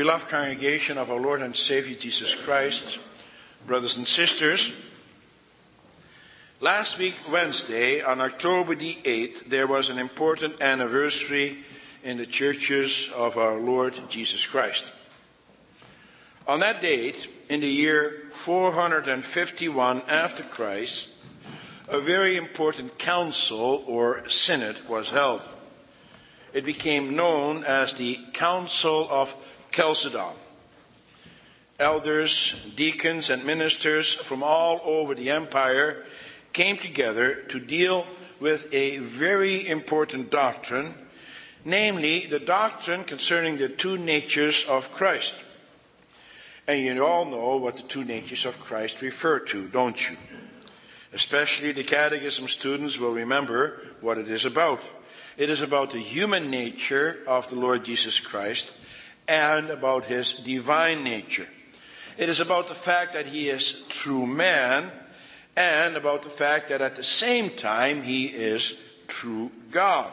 Beloved congregation of our Lord and Savior Jesus Christ, brothers and sisters, last week, Wednesday, on October the 8th, there was an important anniversary in the churches of our Lord Jesus Christ. On that date, in the year 451 after Christ, a very important council or synod was held. It became known as the Council of Chalcedon. Elders, deacons, and ministers from all over the empire came together to deal with a very important doctrine, namely the doctrine concerning the two natures of Christ. And you all know what the two natures of Christ refer to, don't you? Especially the catechism students will remember what it is about. It is about the human nature of the Lord Jesus Christ and about his divine nature. It is about the fact that he is true man and about the fact that at the same time he is true God.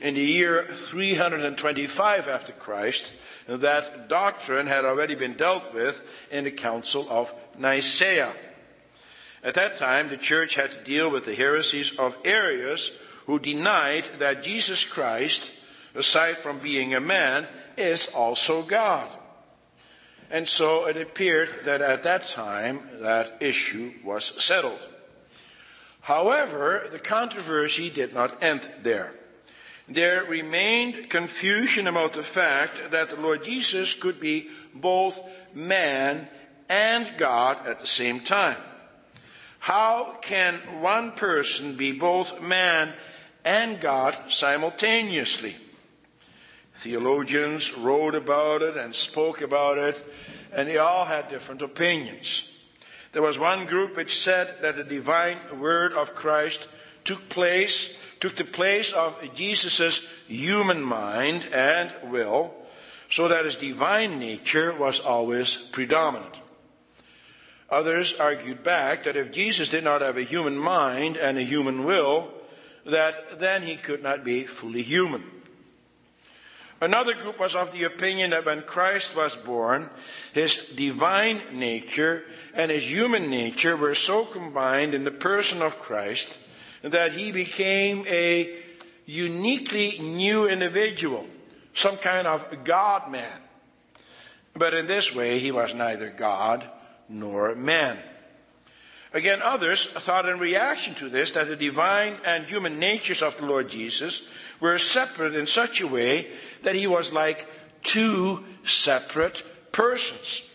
In the year 325 after Christ, that doctrine had already been dealt with in the Council of Nicaea. At that time, the church had to deal with the heresies of Arius, who denied that Jesus Christ, aside from being a man, is also God. And so it appeared that at that time that issue was settled. However, the controversy did not end there. There remained confusion about the fact that the Lord Jesus could be both man and God at the same time. How can one person be both man and God simultaneously? Theologians wrote about it and spoke about it, and they all had different opinions. There was one group which said that the divine word of Christ took place, took the place of Jesus' human mind and will, so that his divine nature was always predominant. Others argued back that if Jesus did not have a human mind and a human will, that then he could not be fully human. Another group was of the opinion that when Christ was born, his divine nature and his human nature were so combined in the person of Christ that he became a uniquely new individual, some kind of God man. But in this way, he was neither God nor man. Again, others thought in reaction to this that the divine and human natures of the Lord Jesus were separate in such a way that he was like two separate persons.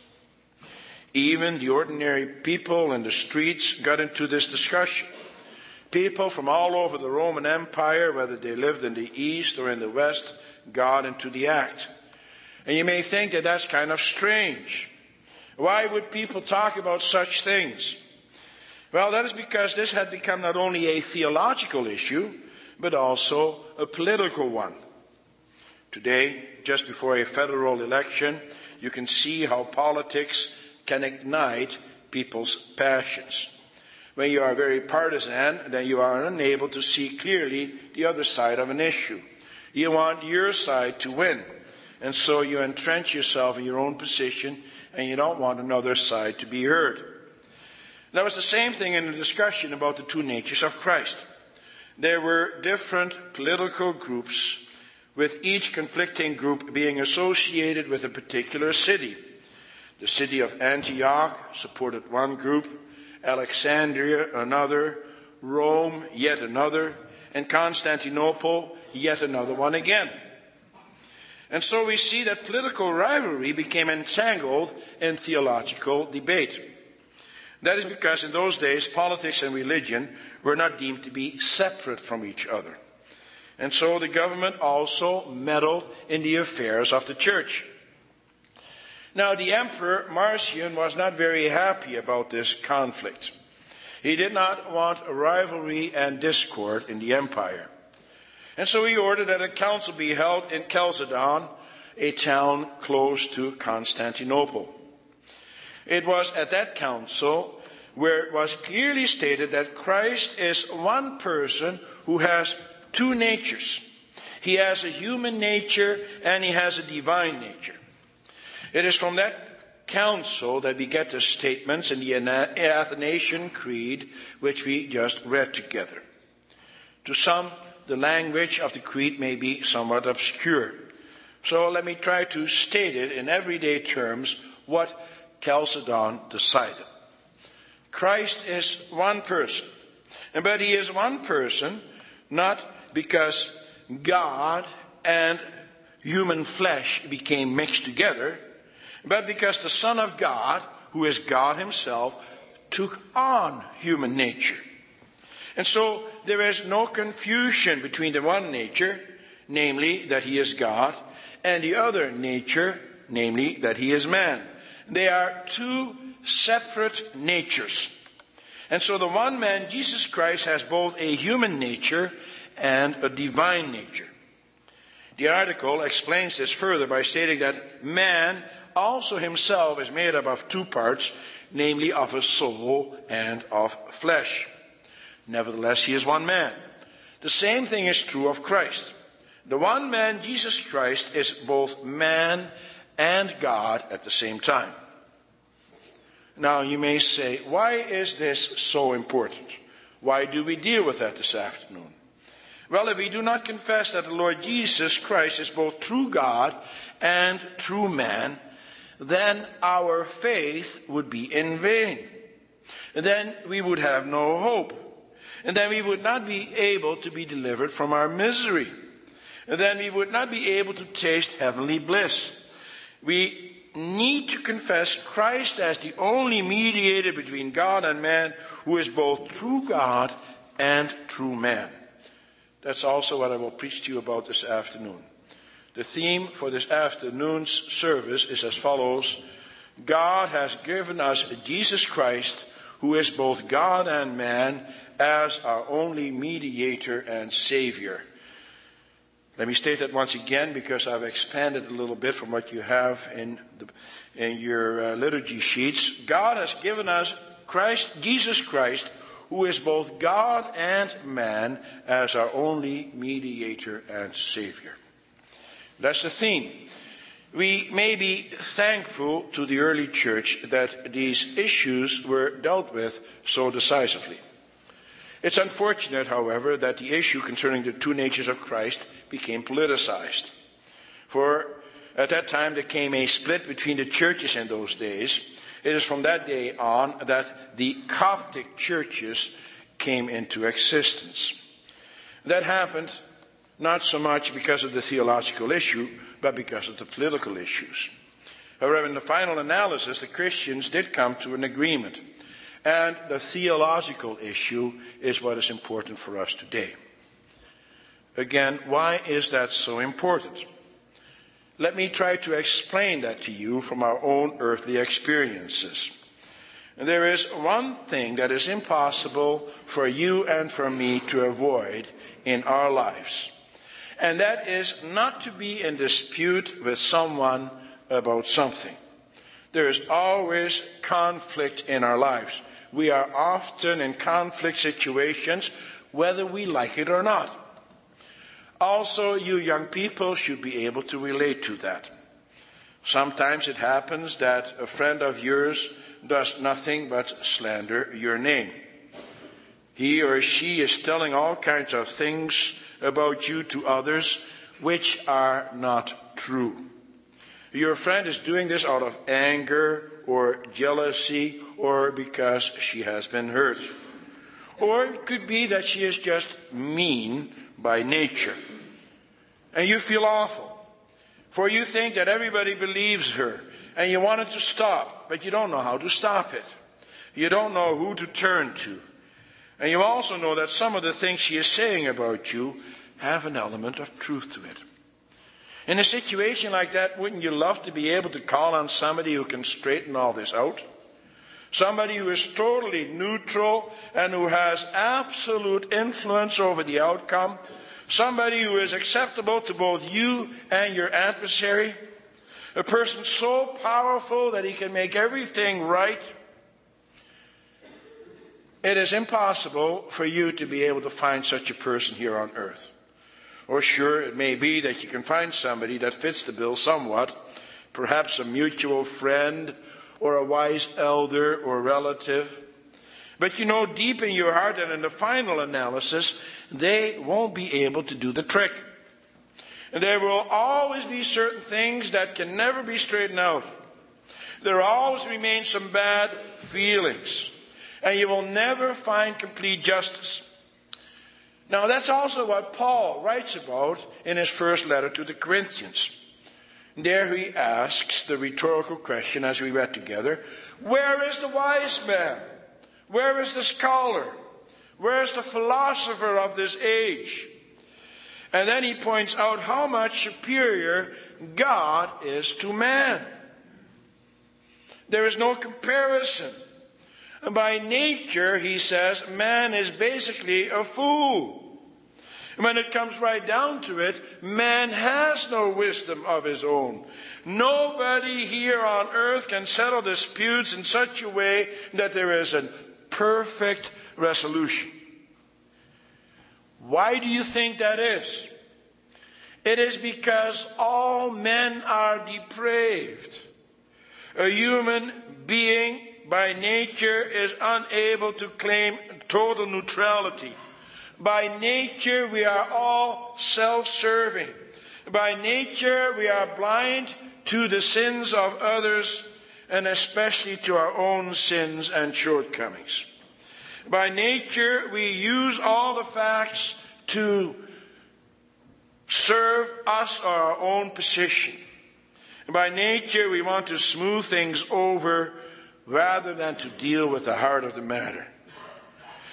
Even the ordinary people in the streets got into this discussion. People from all over the Roman Empire, whether they lived in the East or in the West, got into the act. And you may think that that's kind of strange. Why would people talk about such things? Well, that is because this had become not only a theological issue, but also a political one. Today, just before a federal election, you can see how politics can ignite people's passions. When you are very partisan, then you are unable to see clearly the other side of an issue. You want your side to win, and so you entrench yourself in your own position, and you don't want another side to be heard. That was the same thing in the discussion about the two natures of Christ. There were different political groups, with each conflicting group being associated with a particular city. The city of Antioch supported one group, Alexandria another, Rome yet another, and Constantinople yet another one again. And so we see that political rivalry became entangled in theological debate. That is because in those days, politics and religion were not deemed to be separate from each other. And so the government also meddled in the affairs of the church. Now, the emperor Marcian was not very happy about this conflict. He did not want rivalry and discord in the empire. And so he ordered that a council be held in Chalcedon, a town close to Constantinople. It was at that council where it was clearly stated that Christ is one person who has two natures. He has a human nature and he has a divine nature. It is from that council that we get the statements in the Athanasian Creed, which we just read together. To some, the language of the creed may be somewhat obscure. So let me try to state it in everyday terms what Chalcedon decided. Christ is one person, but he is one person not because God and human flesh became mixed together, but because the Son of God, who is God himself, took on human nature. And so there is no confusion between the one nature, namely that he is God, and the other nature, namely that he is man. They are two separate natures. And so the one man, Jesus Christ, has both a human nature and a divine nature. The article explains this further by stating that man also himself is made up of two parts, namely of a soul and of flesh. Nevertheless, he is one man. The same thing is true of Christ. The one man, Jesus Christ, is both man and God at the same time. Now, you may say, why is this so important? Why do we deal with that this afternoon? Well, if we do not confess that the Lord Jesus Christ is both true God and true man, then our faith would be in vain. And then we would have no hope. And then we would not be able to be delivered from our misery. And then we would not be able to taste heavenly bliss. We need to confess Christ as the only mediator between God and man who is both true God and true man. That's also what I will preach to you about this afternoon. The theme for this afternoon's service is as follows God has given us Jesus Christ, who is both God and man, as our only mediator and Savior. Let me state that once again because I've expanded a little bit from what you have in, the, in your uh, liturgy sheets. God has given us Christ, Jesus Christ, who is both God and man, as our only mediator and Savior. That's the theme. We may be thankful to the early church that these issues were dealt with so decisively. It's unfortunate, however, that the issue concerning the two natures of Christ became politicized. For at that time there came a split between the churches in those days. It is from that day on that the Coptic churches came into existence. That happened not so much because of the theological issue, but because of the political issues. However, in the final analysis, the Christians did come to an agreement. And the theological issue is what is important for us today. Again, why is that so important? Let me try to explain that to you from our own earthly experiences. There is one thing that is impossible for you and for me to avoid in our lives, and that is not to be in dispute with someone about something. There is always conflict in our lives. We are often in conflict situations, whether we like it or not. Also, you young people should be able to relate to that. Sometimes it happens that a friend of yours does nothing but slander your name. He or she is telling all kinds of things about you to others which are not true. Your friend is doing this out of anger or jealousy or because she has been hurt. Or it could be that she is just mean by nature. And you feel awful. For you think that everybody believes her and you want it to stop, but you don't know how to stop it. You don't know who to turn to. And you also know that some of the things she is saying about you have an element of truth to it. In a situation like that, wouldn't you love to be able to call on somebody who can straighten all this out? Somebody who is totally neutral and who has absolute influence over the outcome. Somebody who is acceptable to both you and your adversary. A person so powerful that he can make everything right. It is impossible for you to be able to find such a person here on earth. Or sure, it may be that you can find somebody that fits the bill somewhat, perhaps a mutual friend, or a wise elder or relative. But you know, deep in your heart and in the final analysis, they won't be able to do the trick. And there will always be certain things that can never be straightened out. There always remain some bad feelings. And you will never find complete justice. Now, that's also what Paul writes about in his first letter to the Corinthians. There he asks the rhetorical question, as we read together Where is the wise man? Where is the scholar? Where is the philosopher of this age? And then he points out how much superior God is to man. There is no comparison. By nature, he says, man is basically a fool. When it comes right down to it, man has no wisdom of his own. Nobody here on earth can settle disputes in such a way that there is a perfect resolution. Why do you think that is? It is because all men are depraved. A human being by nature is unable to claim total neutrality. By nature, we are all self serving. By nature, we are blind to the sins of others and especially to our own sins and shortcomings. By nature, we use all the facts to serve us or our own position. By nature, we want to smooth things over rather than to deal with the heart of the matter.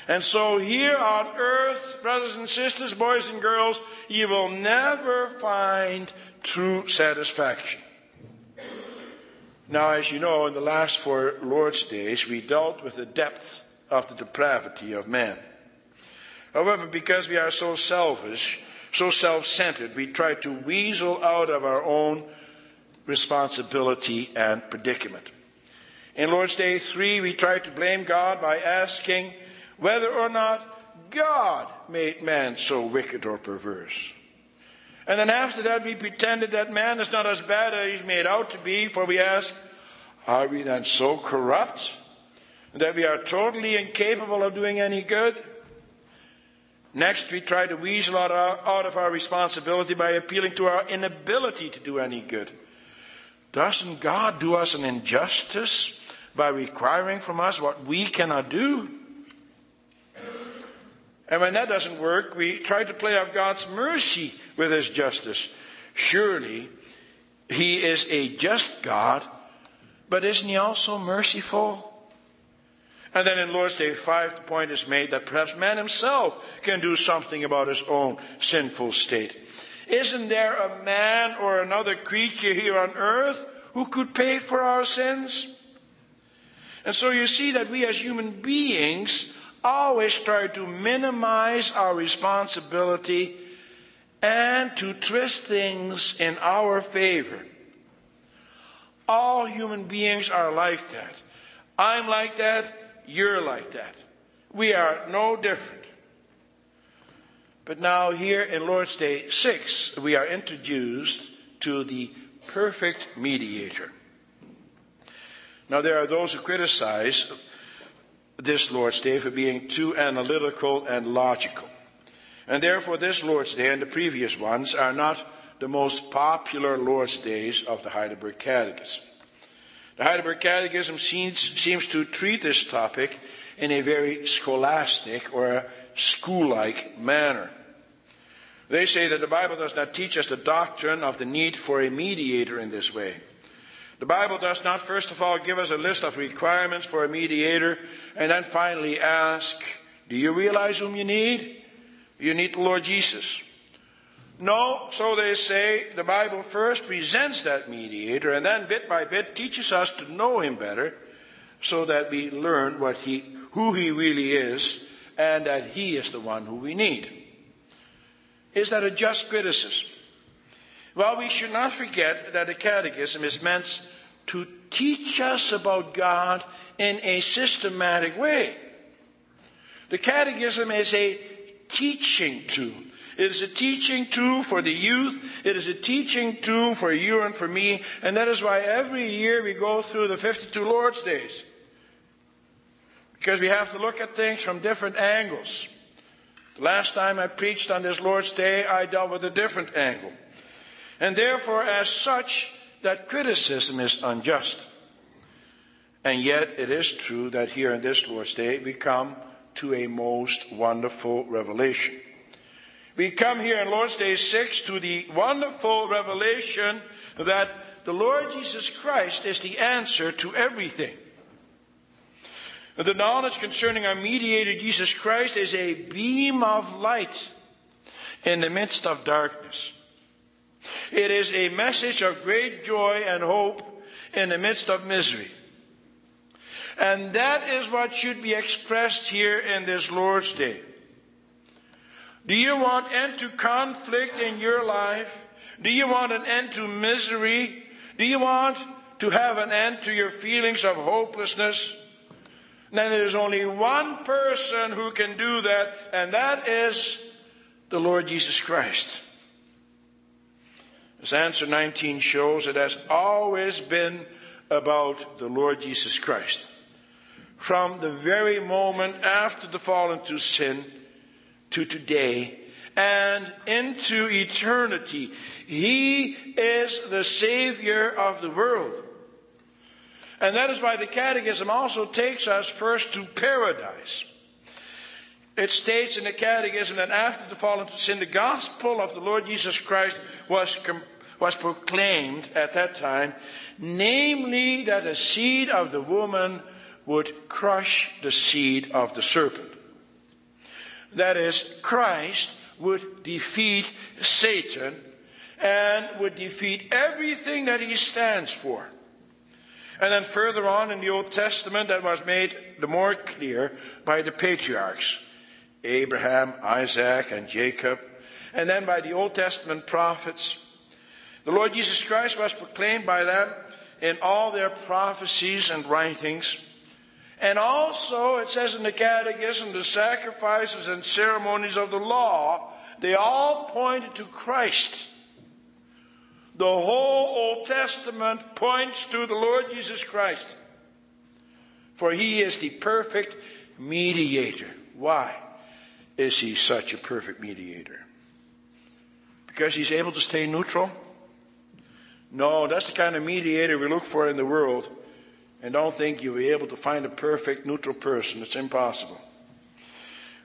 And so here on earth, brothers and sisters, boys and girls, you will never find true satisfaction. Now, as you know, in the last four Lord's days, we dealt with the depth of the depravity of man. However, because we are so selfish, so self centered, we try to weasel out of our own responsibility and predicament. In Lord's Day 3, we try to blame God by asking, whether or not God made man so wicked or perverse. And then after that, we pretended that man is not as bad as he's made out to be, for we ask, are we then so corrupt that we are totally incapable of doing any good? Next, we try to weasel out, out of our responsibility by appealing to our inability to do any good. Doesn't God do us an injustice by requiring from us what we cannot do? And when that doesn't work, we try to play off God's mercy with His justice. Surely, He is a just God, but isn't He also merciful? And then in Lord's Day 5, the point is made that perhaps man himself can do something about his own sinful state. Isn't there a man or another creature here on earth who could pay for our sins? And so you see that we as human beings always try to minimize our responsibility and to twist things in our favor. All human beings are like that. I'm like that, you're like that. We are no different. But now, here in Lord's Day 6, we are introduced to the perfect mediator. Now, there are those who criticize this Lord's Day for being too analytical and logical. And therefore, this Lord's Day and the previous ones are not the most popular Lord's Days of the Heidelberg Catechism. The Heidelberg Catechism seems, seems to treat this topic in a very scholastic or school like manner. They say that the Bible does not teach us the doctrine of the need for a mediator in this way. The Bible does not, first of all, give us a list of requirements for a mediator and then finally ask, Do you realize whom you need? You need the Lord Jesus. No, so they say, the Bible first presents that mediator and then bit by bit teaches us to know him better so that we learn what he, who he really is and that he is the one who we need. Is that a just criticism? Well, we should not forget that the catechism is meant to teach us about God in a systematic way. The catechism is a teaching tool. It is a teaching tool for the youth. It is a teaching tool for you and for me. And that is why every year we go through the 52 Lord's Days. Because we have to look at things from different angles. The last time I preached on this Lord's Day, I dealt with a different angle. And therefore, as such, that criticism is unjust. And yet, it is true that here in this Lord's Day, we come to a most wonderful revelation. We come here in Lord's Day 6 to the wonderful revelation that the Lord Jesus Christ is the answer to everything. The knowledge concerning our mediator Jesus Christ is a beam of light in the midst of darkness. It is a message of great joy and hope in the midst of misery. And that is what should be expressed here in this Lord's Day. Do you want an end to conflict in your life? Do you want an end to misery? Do you want to have an end to your feelings of hopelessness? Then there's only one person who can do that, and that is the Lord Jesus Christ. As answer 19 shows, it has always been about the Lord Jesus Christ. From the very moment after the fall into sin to today and into eternity, He is the Savior of the world. And that is why the Catechism also takes us first to paradise. It states in the Catechism that after the fall into sin, the gospel of the Lord Jesus Christ was, was proclaimed at that time, namely that the seed of the woman would crush the seed of the serpent. That is, Christ would defeat Satan and would defeat everything that he stands for. And then further on in the Old Testament, that was made the more clear by the patriarchs Abraham, Isaac, and Jacob. And then by the Old Testament prophets. The Lord Jesus Christ was proclaimed by them in all their prophecies and writings. And also, it says in the Catechism, the sacrifices and ceremonies of the law, they all pointed to Christ. The whole Old Testament points to the Lord Jesus Christ. For he is the perfect mediator. Why is he such a perfect mediator? Because he's able to stay neutral? No, that's the kind of mediator we look for in the world. And don't think you'll be able to find a perfect neutral person. It's impossible.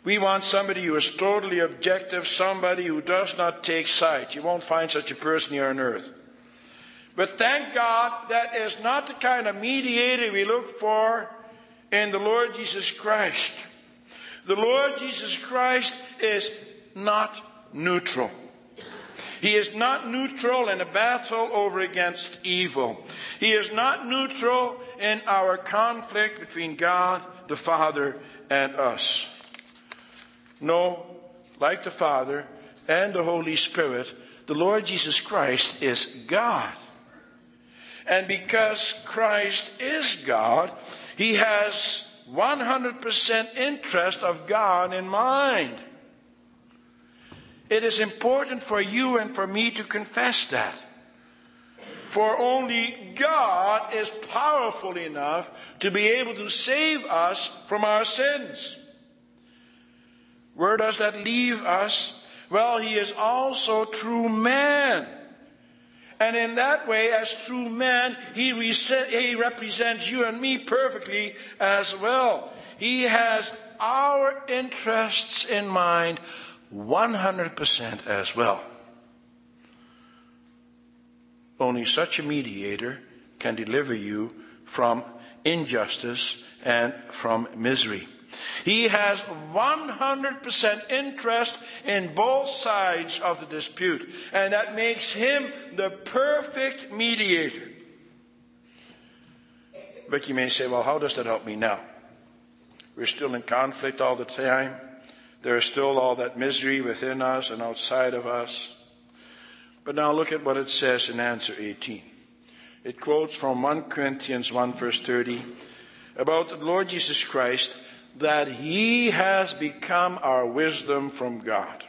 We want somebody who is totally objective, somebody who does not take sides. You won't find such a person here on earth. But thank God that is not the kind of mediator we look for in the Lord Jesus Christ. The Lord Jesus Christ is not neutral. He is not neutral in a battle over against evil. He is not neutral in our conflict between God, the Father, and us. No, like the Father and the Holy Spirit, the Lord Jesus Christ is God. And because Christ is God, he has 100% interest of God in mind. It is important for you and for me to confess that. For only God is powerful enough to be able to save us from our sins. Where does that leave us? Well, he is also true man. And in that way, as true man, he, he represents you and me perfectly as well. He has our interests in mind 100% as well. Only such a mediator can deliver you from injustice and from misery. He has 100% interest in both sides of the dispute, and that makes him the perfect mediator. But you may say, well, how does that help me now? We're still in conflict all the time. There is still all that misery within us and outside of us. But now look at what it says in answer 18. It quotes from 1 Corinthians 1 verse 30 about the Lord Jesus Christ that he has become our wisdom from God.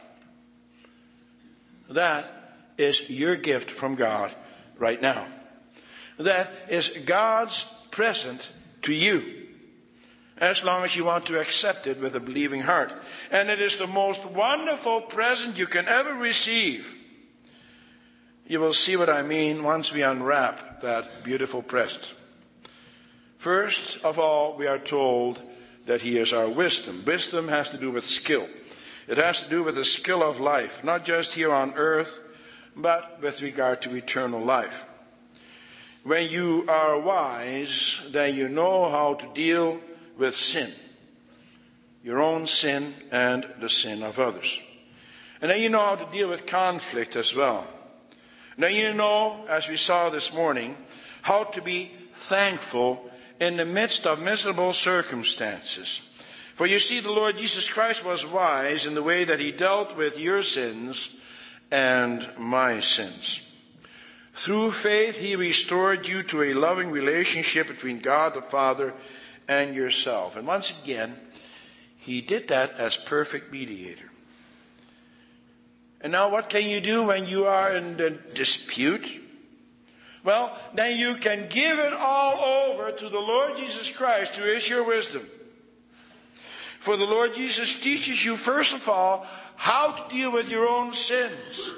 That is your gift from God right now. That is God's present to you. As long as you want to accept it with a believing heart. And it is the most wonderful present you can ever receive. You will see what I mean once we unwrap that beautiful present. First of all, we are told that He is our wisdom. Wisdom has to do with skill. It has to do with the skill of life, not just here on earth, but with regard to eternal life. When you are wise, then you know how to deal with sin. Your own sin and the sin of others. And then you know how to deal with conflict as well. Now you know, as we saw this morning, how to be thankful in the midst of miserable circumstances. For you see, the Lord Jesus Christ was wise in the way that he dealt with your sins and my sins. Through faith, he restored you to a loving relationship between God the Father and yourself. And once again, he did that as perfect mediator. And now, what can you do when you are in a dispute? Well, then you can give it all over to the Lord Jesus Christ, who is your wisdom. For the Lord Jesus teaches you, first of all, how to deal with your own sins.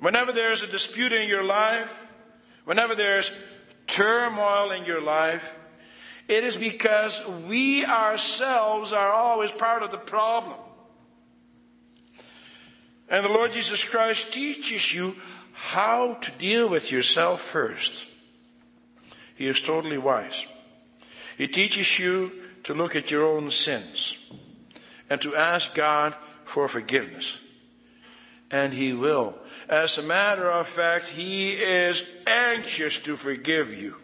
Whenever there's a dispute in your life, whenever there's turmoil in your life, it is because we ourselves are always part of the problem. And the Lord Jesus Christ teaches you how to deal with yourself first. He is totally wise. He teaches you to look at your own sins and to ask God for forgiveness. And He will. As a matter of fact, He is anxious to forgive you.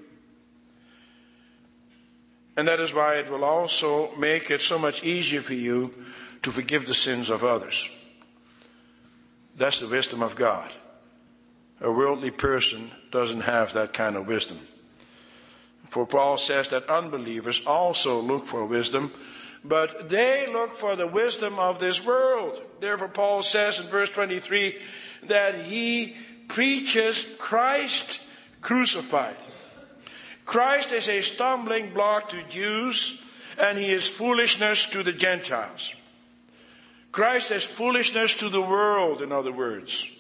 And that is why it will also make it so much easier for you to forgive the sins of others. That's the wisdom of God. A worldly person doesn't have that kind of wisdom. For Paul says that unbelievers also look for wisdom, but they look for the wisdom of this world. Therefore, Paul says in verse 23 that he preaches Christ crucified. Christ is a stumbling block to Jews, and he is foolishness to the Gentiles. Christ is foolishness to the world, in other words.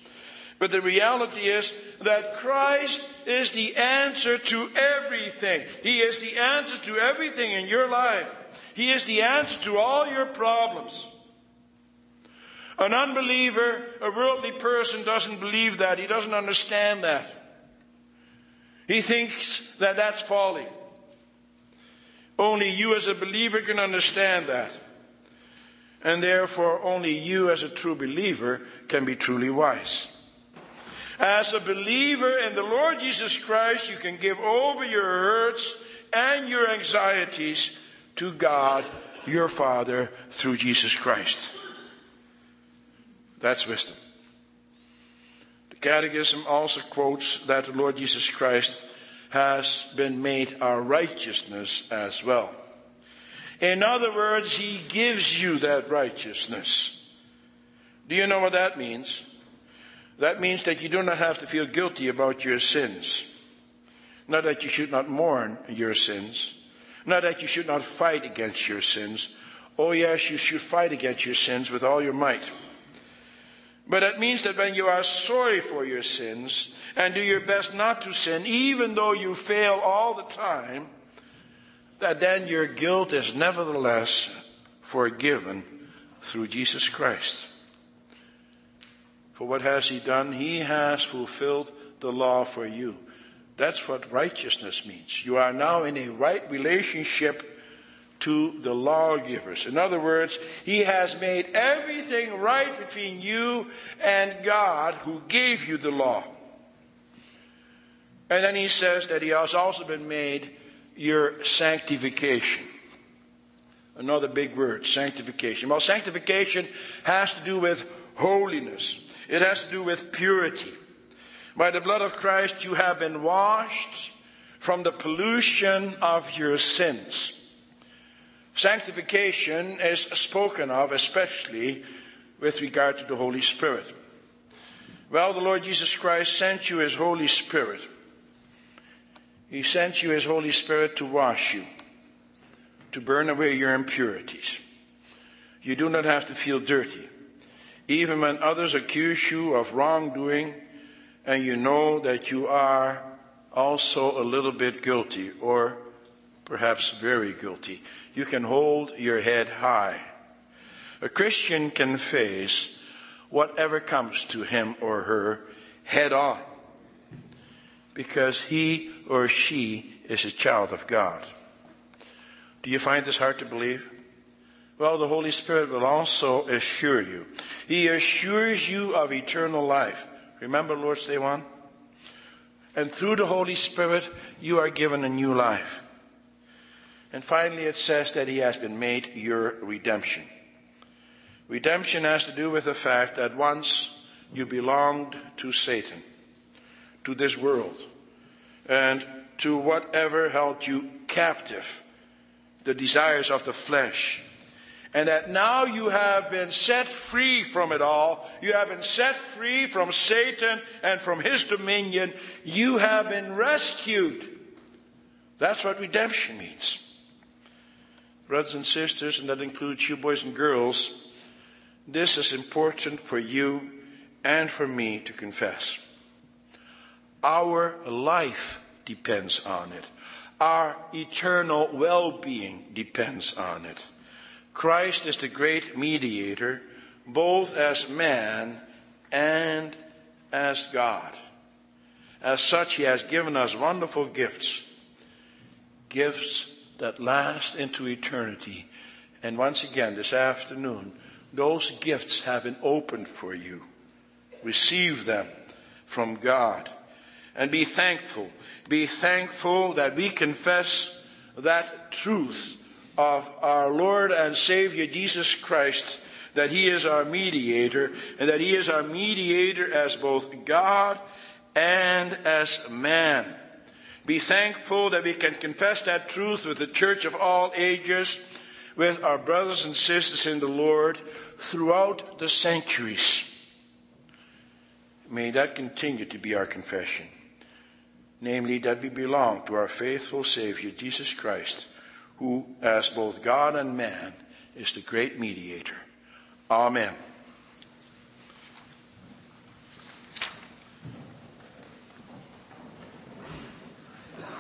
But the reality is that Christ is the answer to everything. He is the answer to everything in your life. He is the answer to all your problems. An unbeliever, a worldly person, doesn't believe that. He doesn't understand that. He thinks that that's folly. Only you as a believer can understand that. And therefore, only you as a true believer can be truly wise. As a believer in the Lord Jesus Christ, you can give over your hurts and your anxieties to God, your Father, through Jesus Christ. That's wisdom. The Catechism also quotes that the Lord Jesus Christ has been made our righteousness as well. In other words, He gives you that righteousness. Do you know what that means? That means that you do not have to feel guilty about your sins. Not that you should not mourn your sins. Not that you should not fight against your sins. Oh, yes, you should fight against your sins with all your might. But it means that when you are sorry for your sins and do your best not to sin, even though you fail all the time, that then your guilt is nevertheless forgiven through Jesus Christ. For what has he done? He has fulfilled the law for you. That's what righteousness means. You are now in a right relationship to the lawgivers. In other words, he has made everything right between you and God who gave you the law. And then he says that he has also been made your sanctification. Another big word, sanctification. Well, sanctification has to do with holiness. It has to do with purity. By the blood of Christ, you have been washed from the pollution of your sins. Sanctification is spoken of especially with regard to the Holy Spirit. Well, the Lord Jesus Christ sent you His Holy Spirit. He sent you His Holy Spirit to wash you, to burn away your impurities. You do not have to feel dirty. Even when others accuse you of wrongdoing and you know that you are also a little bit guilty or perhaps very guilty, you can hold your head high. A Christian can face whatever comes to him or her head on because he or she is a child of God. Do you find this hard to believe? Well, the Holy Spirit will also assure you. He assures you of eternal life. Remember Lord's Day 1? And through the Holy Spirit, you are given a new life. And finally, it says that He has been made your redemption. Redemption has to do with the fact that once you belonged to Satan, to this world, and to whatever held you captive, the desires of the flesh, and that now you have been set free from it all. You have been set free from Satan and from his dominion. You have been rescued. That's what redemption means. Brothers and sisters, and that includes you boys and girls, this is important for you and for me to confess. Our life depends on it. Our eternal well-being depends on it. Christ is the great mediator, both as man and as God. As such, He has given us wonderful gifts, gifts that last into eternity. And once again, this afternoon, those gifts have been opened for you. Receive them from God and be thankful. Be thankful that we confess that truth of our Lord and Savior Jesus Christ, that He is our mediator, and that He is our mediator as both God and as man. Be thankful that we can confess that truth with the church of all ages, with our brothers and sisters in the Lord throughout the centuries. May that continue to be our confession. Namely, that we belong to our faithful Savior, Jesus Christ who, as both God and man, is the great mediator. Amen.